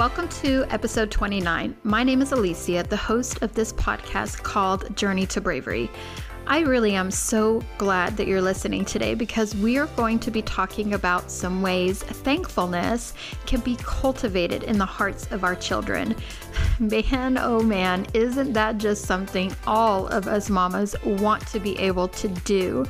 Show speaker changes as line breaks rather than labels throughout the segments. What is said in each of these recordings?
Welcome to episode 29. My name is Alicia, the host of this podcast called Journey to Bravery. I really am so glad that you're listening today because we are going to be talking about some ways thankfulness can be cultivated in the hearts of our children. Man, oh man, isn't that just something all of us mamas want to be able to do?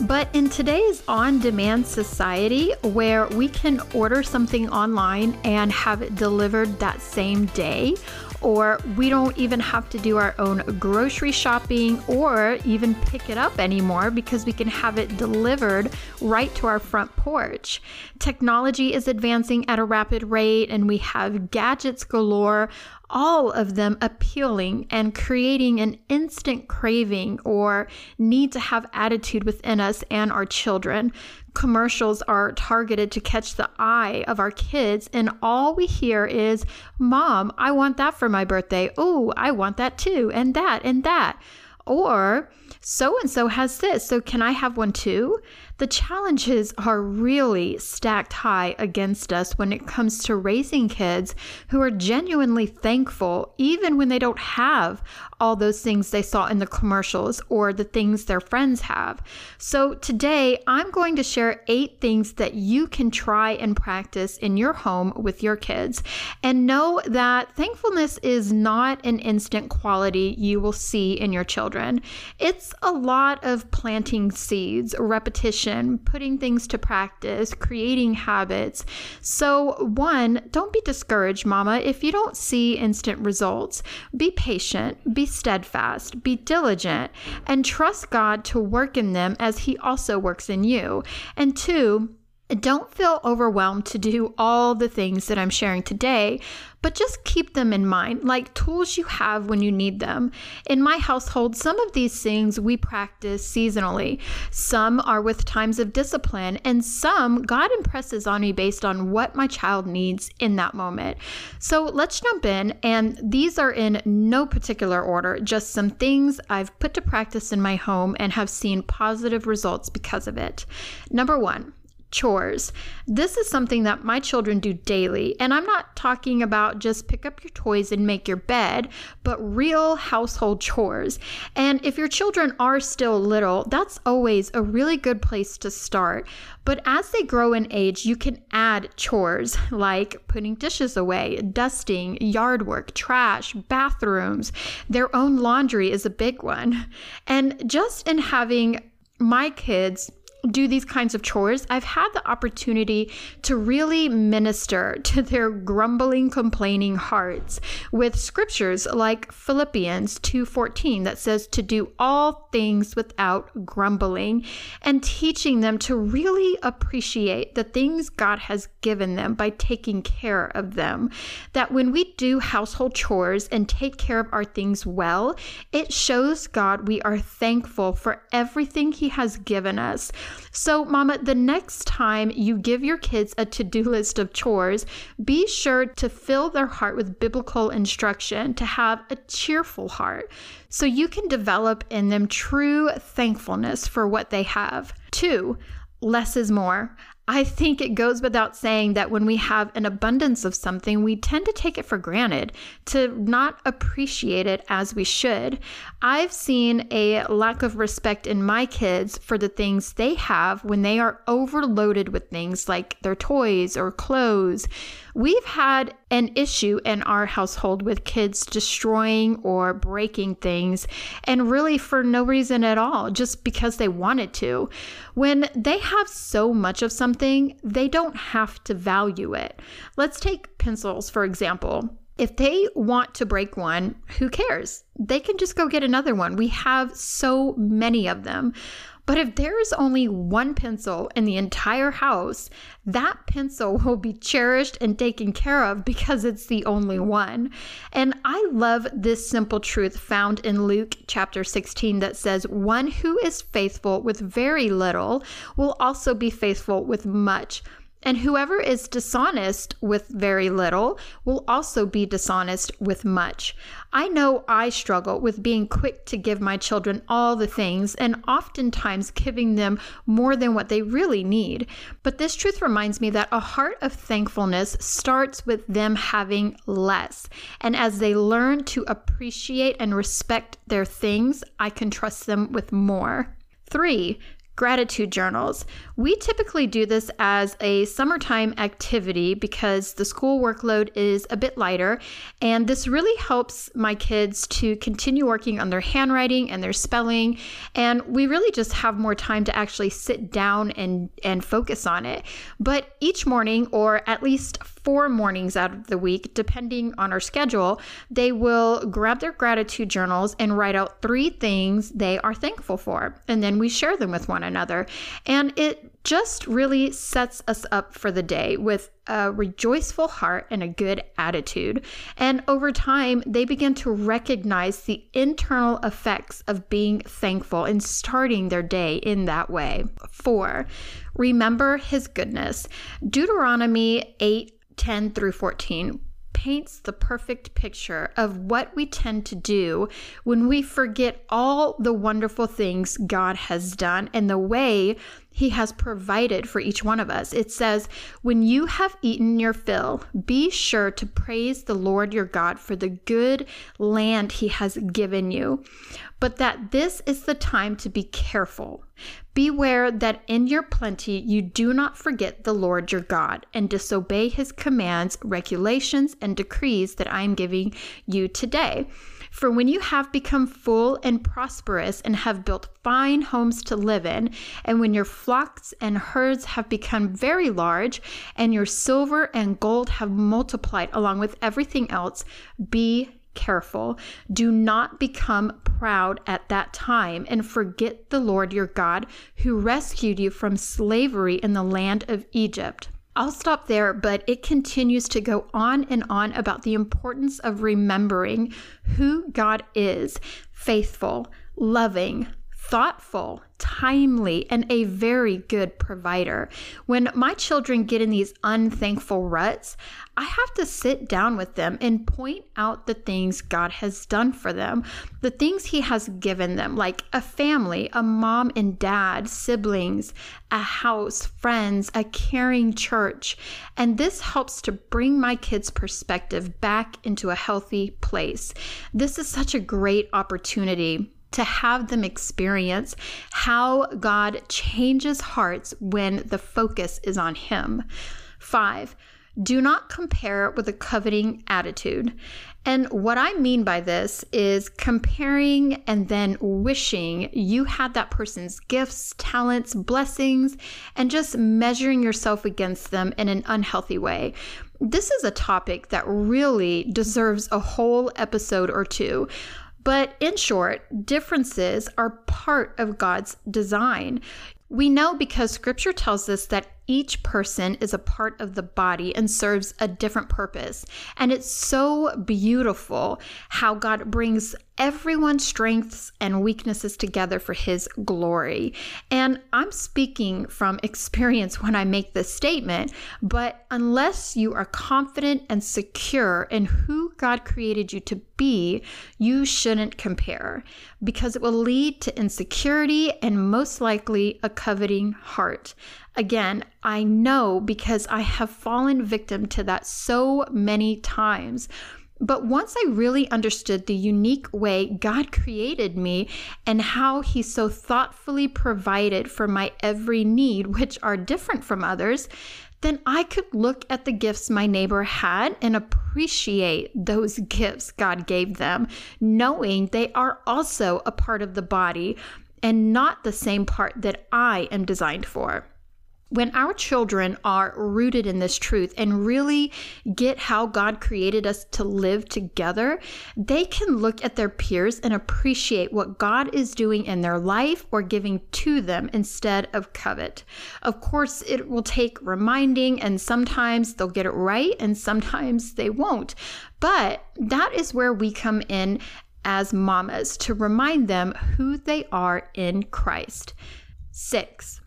But in today's on demand society, where we can order something online and have it delivered that same day, or we don't even have to do our own grocery shopping or even pick it up anymore because we can have it delivered right to our front porch. Technology is advancing at a rapid rate, and we have gadgets galore all of them appealing and creating an instant craving or need to have attitude within us and our children. Commercials are targeted to catch the eye of our kids, and all we hear is, Mom, I want that for my birthday. Oh, I want that too, and that, and that. Or, so and so has this, so can I have one too? The challenges are really stacked high against us when it comes to raising kids who are genuinely thankful, even when they don't have all those things they saw in the commercials or the things their friends have. So, today I'm going to share eight things that you can try and practice in your home with your kids. And know that thankfulness is not an instant quality you will see in your children. It's a lot of planting seeds, repetition putting things to practice, creating habits. So, one, don't be discouraged, mama, if you don't see instant results. Be patient, be steadfast, be diligent, and trust God to work in them as He also works in you. And two, don't feel overwhelmed to do all the things that I'm sharing today, but just keep them in mind, like tools you have when you need them. In my household, some of these things we practice seasonally. Some are with times of discipline, and some God impresses on me based on what my child needs in that moment. So let's jump in, and these are in no particular order, just some things I've put to practice in my home and have seen positive results because of it. Number one, chores. This is something that my children do daily, and I'm not talking about just pick up your toys and make your bed, but real household chores. And if your children are still little, that's always a really good place to start. But as they grow in age, you can add chores like putting dishes away, dusting, yard work, trash, bathrooms. Their own laundry is a big one. And just in having my kids do these kinds of chores, I've had the opportunity to really minister to their grumbling, complaining hearts with scriptures like Philippians 2:14 that says to do all things without grumbling and teaching them to really appreciate the things God has given them by taking care of them. That when we do household chores and take care of our things well, it shows God we are thankful for everything he has given us so, Mama, the next time you give your kids a to do list of chores, be sure to fill their heart with biblical instruction to have a cheerful heart so you can develop in them true thankfulness for what they have. Two, less is more. I think it goes without saying that when we have an abundance of something, we tend to take it for granted, to not appreciate it as we should. I've seen a lack of respect in my kids for the things they have when they are overloaded with things like their toys or clothes. We've had an issue in our household with kids destroying or breaking things, and really for no reason at all, just because they wanted to. When they have so much of something, they don't have to value it. Let's take pencils, for example. If they want to break one, who cares? They can just go get another one. We have so many of them. But if there is only one pencil in the entire house, that pencil will be cherished and taken care of because it's the only one. And I love this simple truth found in Luke chapter 16 that says, One who is faithful with very little will also be faithful with much And whoever is dishonest with very little will also be dishonest with much. I know I struggle with being quick to give my children all the things and oftentimes giving them more than what they really need. But this truth reminds me that a heart of thankfulness starts with them having less. And as they learn to appreciate and respect their things, I can trust them with more. Three, gratitude journals. We typically do this as a summertime activity because the school workload is a bit lighter, and this really helps my kids to continue working on their handwriting and their spelling. And we really just have more time to actually sit down and, and focus on it. But each morning, or at least four mornings out of the week, depending on our schedule, they will grab their gratitude journals and write out three things they are thankful for. And then we share them with one another. And it just really sets us up for the day with a rejoiceful heart and a good attitude. And over time, they begin to recognize the internal effects of being thankful and starting their day in that way. Four, remember his goodness. Deuteronomy 8 10 through 14 paints the perfect picture of what we tend to do when we forget all the wonderful things God has done and the way He has provided for each one of us. It says, When you have eaten your fill, be sure to praise the Lord your God for the good land He has given you but that this is the time to be careful. Beware that in your plenty you do not forget the Lord your God and disobey his commands, regulations, and decrees that I am giving you today. For when you have become full and prosperous and have built fine homes to live in, and when your flocks and herds have become very large, and your silver and gold have multiplied along with everything else, be careful. Do not become proud at that time and forget the Lord your God who rescued you from slavery in the land of Egypt. I'll stop there, but it continues to go on and on about the importance of remembering who God is faithful, loving, thoughtful, timely, and a very good provider. When my children get in these unthankful ruts, I have to sit down with them and point out the things God has done for them, the things He has given them, like a family, a mom and dad, siblings, a house, friends, a caring church. And this helps to bring my kids' perspective back into a healthy place. This is such a great opportunity to have them experience how God changes hearts when the focus is on Him. Five, do not compare with a coveting attitude. And what I mean by this is comparing and then wishing you had that person's gifts, talents, blessings, and just measuring yourself against them in an unhealthy way. This is a topic that really deserves a whole episode or two. But in short, differences are part of God's design. We know because scripture tells us that each person is a part of the body and serves a different purpose. And it's so beautiful how God brings everyone's strengths and weaknesses together for his glory. And I'm speaking from experience when I make this statement, but unless you are confident and secure in who God created you to be, you shouldn't compare because it will lead to insecurity and most likely a coveting heart. Again, I know because I have fallen victim to that so many times. But once I really understood the unique way God created me and how He so thoughtfully provided for my every need, which are different from others, then I could look at the gifts my neighbor had and appreciate those gifts God gave them, knowing they are also a part of the body and not the same part that I am designed for when our children are rooted in this truth and really get how God created us to live together, they can look at their peers and appreciate what God is doing in their life or giving to them instead of covet. Of course, it will take reminding, and sometimes they'll get it right and sometimes they won't. But that is where we come in as mamas to remind them who they are in Christ. Six,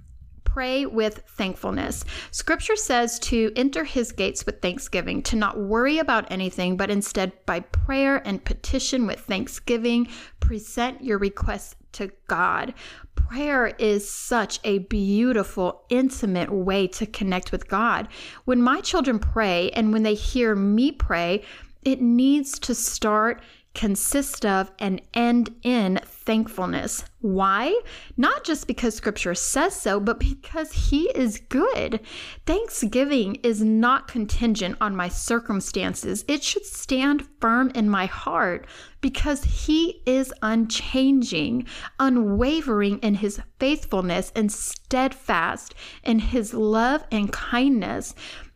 pray with thankfulness. Scripture says to enter his gates with thanksgiving, to not worry about anything, but instead by prayer and petition with thanksgiving, present your requests to God. Prayer is such a beautiful, intimate way to connect with God. When my children pray and when they hear me pray, it needs to start consist of and end in thankfulness. Why? Not just because scripture says so, but because he is good. Thanksgiving is not contingent on my circumstances. It should stand firm in my heart because he is unchanging, unwavering in his faithfulness, and steadfast in his love and kindness.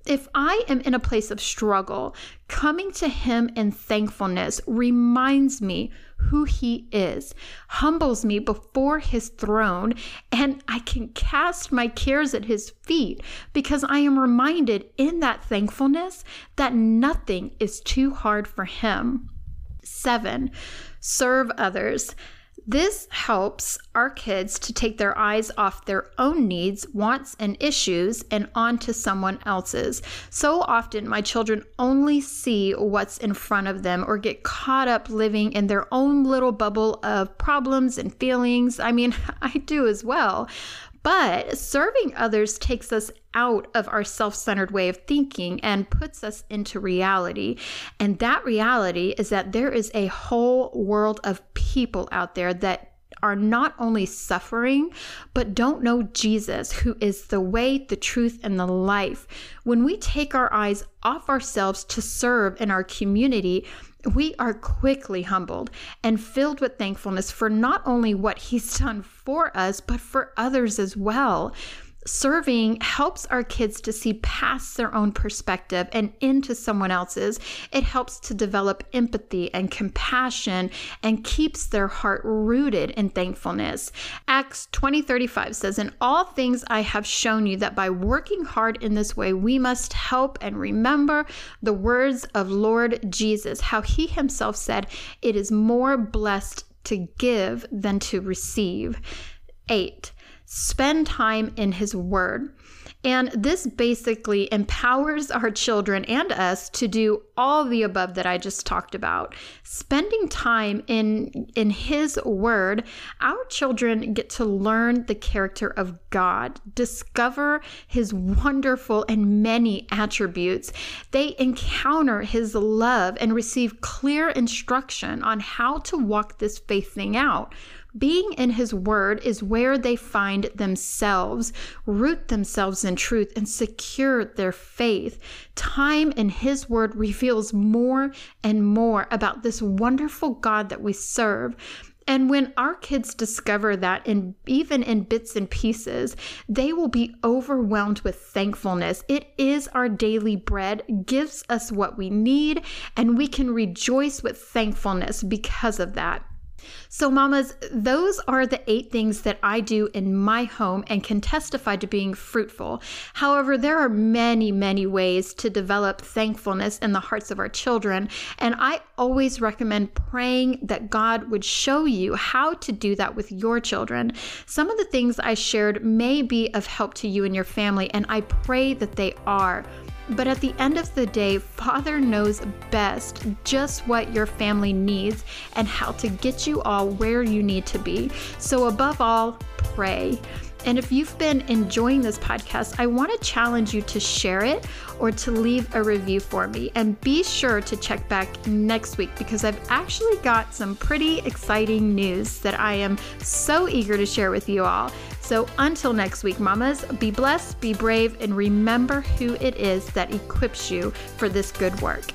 If I am in a place of struggle, coming to Him in thankfulness reminds me who He is, humbles me before His throne, and I can cast my cares at His feet because I am reminded in that thankfulness that nothing is too hard for Him. Seven, serve others. This helps our kids to take their eyes off their own needs, wants, and issues and onto someone else's. So often, my children only see what's in front of them or get caught up living in their own little bubble of problems and feelings. I mean, I do as well. But serving others takes us out of our self centered way of thinking and puts us into reality. And that reality is that there is a whole world of people out there that are not only suffering, but don't know Jesus, who is the way, the truth, and the life. When we take our eyes off ourselves to serve in our community, we are quickly humbled and filled with thankfulness for not only what He's done for us, but for others as well serving helps our kids to see past their own perspective and into someone else's. It helps to develop empathy and compassion and keeps their heart rooted in thankfulness. Acts 20:35 says, "In all things I have shown you that by working hard in this way we must help and remember the words of Lord Jesus, how he himself said, it is more blessed to give than to receive." 8 spend time in His Word. And this basically empowers our children and us to do all the above that I just talked about. Spending time in in his word, our children get to learn the character of God, discover his wonderful and many attributes. They encounter his love and receive clear instruction on how to walk this faith thing out. Being in His Word is where they find themselves, root themselves in truth, and secure their faith. Time in His Word reveals more and more about this wonderful God that we serve. And when our kids discover that, in, even in bits and pieces, they will be overwhelmed with thankfulness. It is our daily bread, gives us what we need, and we can rejoice with thankfulness because of that. So, mamas, those are the eight things that I do in my home and can testify to being fruitful. However, there are many, many ways to develop thankfulness in the hearts of our children. And I always recommend praying that God would show you how to do that with your children. Some of the things I shared may be of help to you and your family, and I pray that they are. But at the end of the day, Father knows best just what your family needs and how to get you all where you need to be. So, above all, pray. And if you've been enjoying this podcast, I want to challenge you to share it or to leave a review for me. And be sure to check back next week because I've actually got some pretty exciting news that I am so eager to share with you all. So until next week, mamas, be blessed, be brave, and remember who it is that equips you for this good work.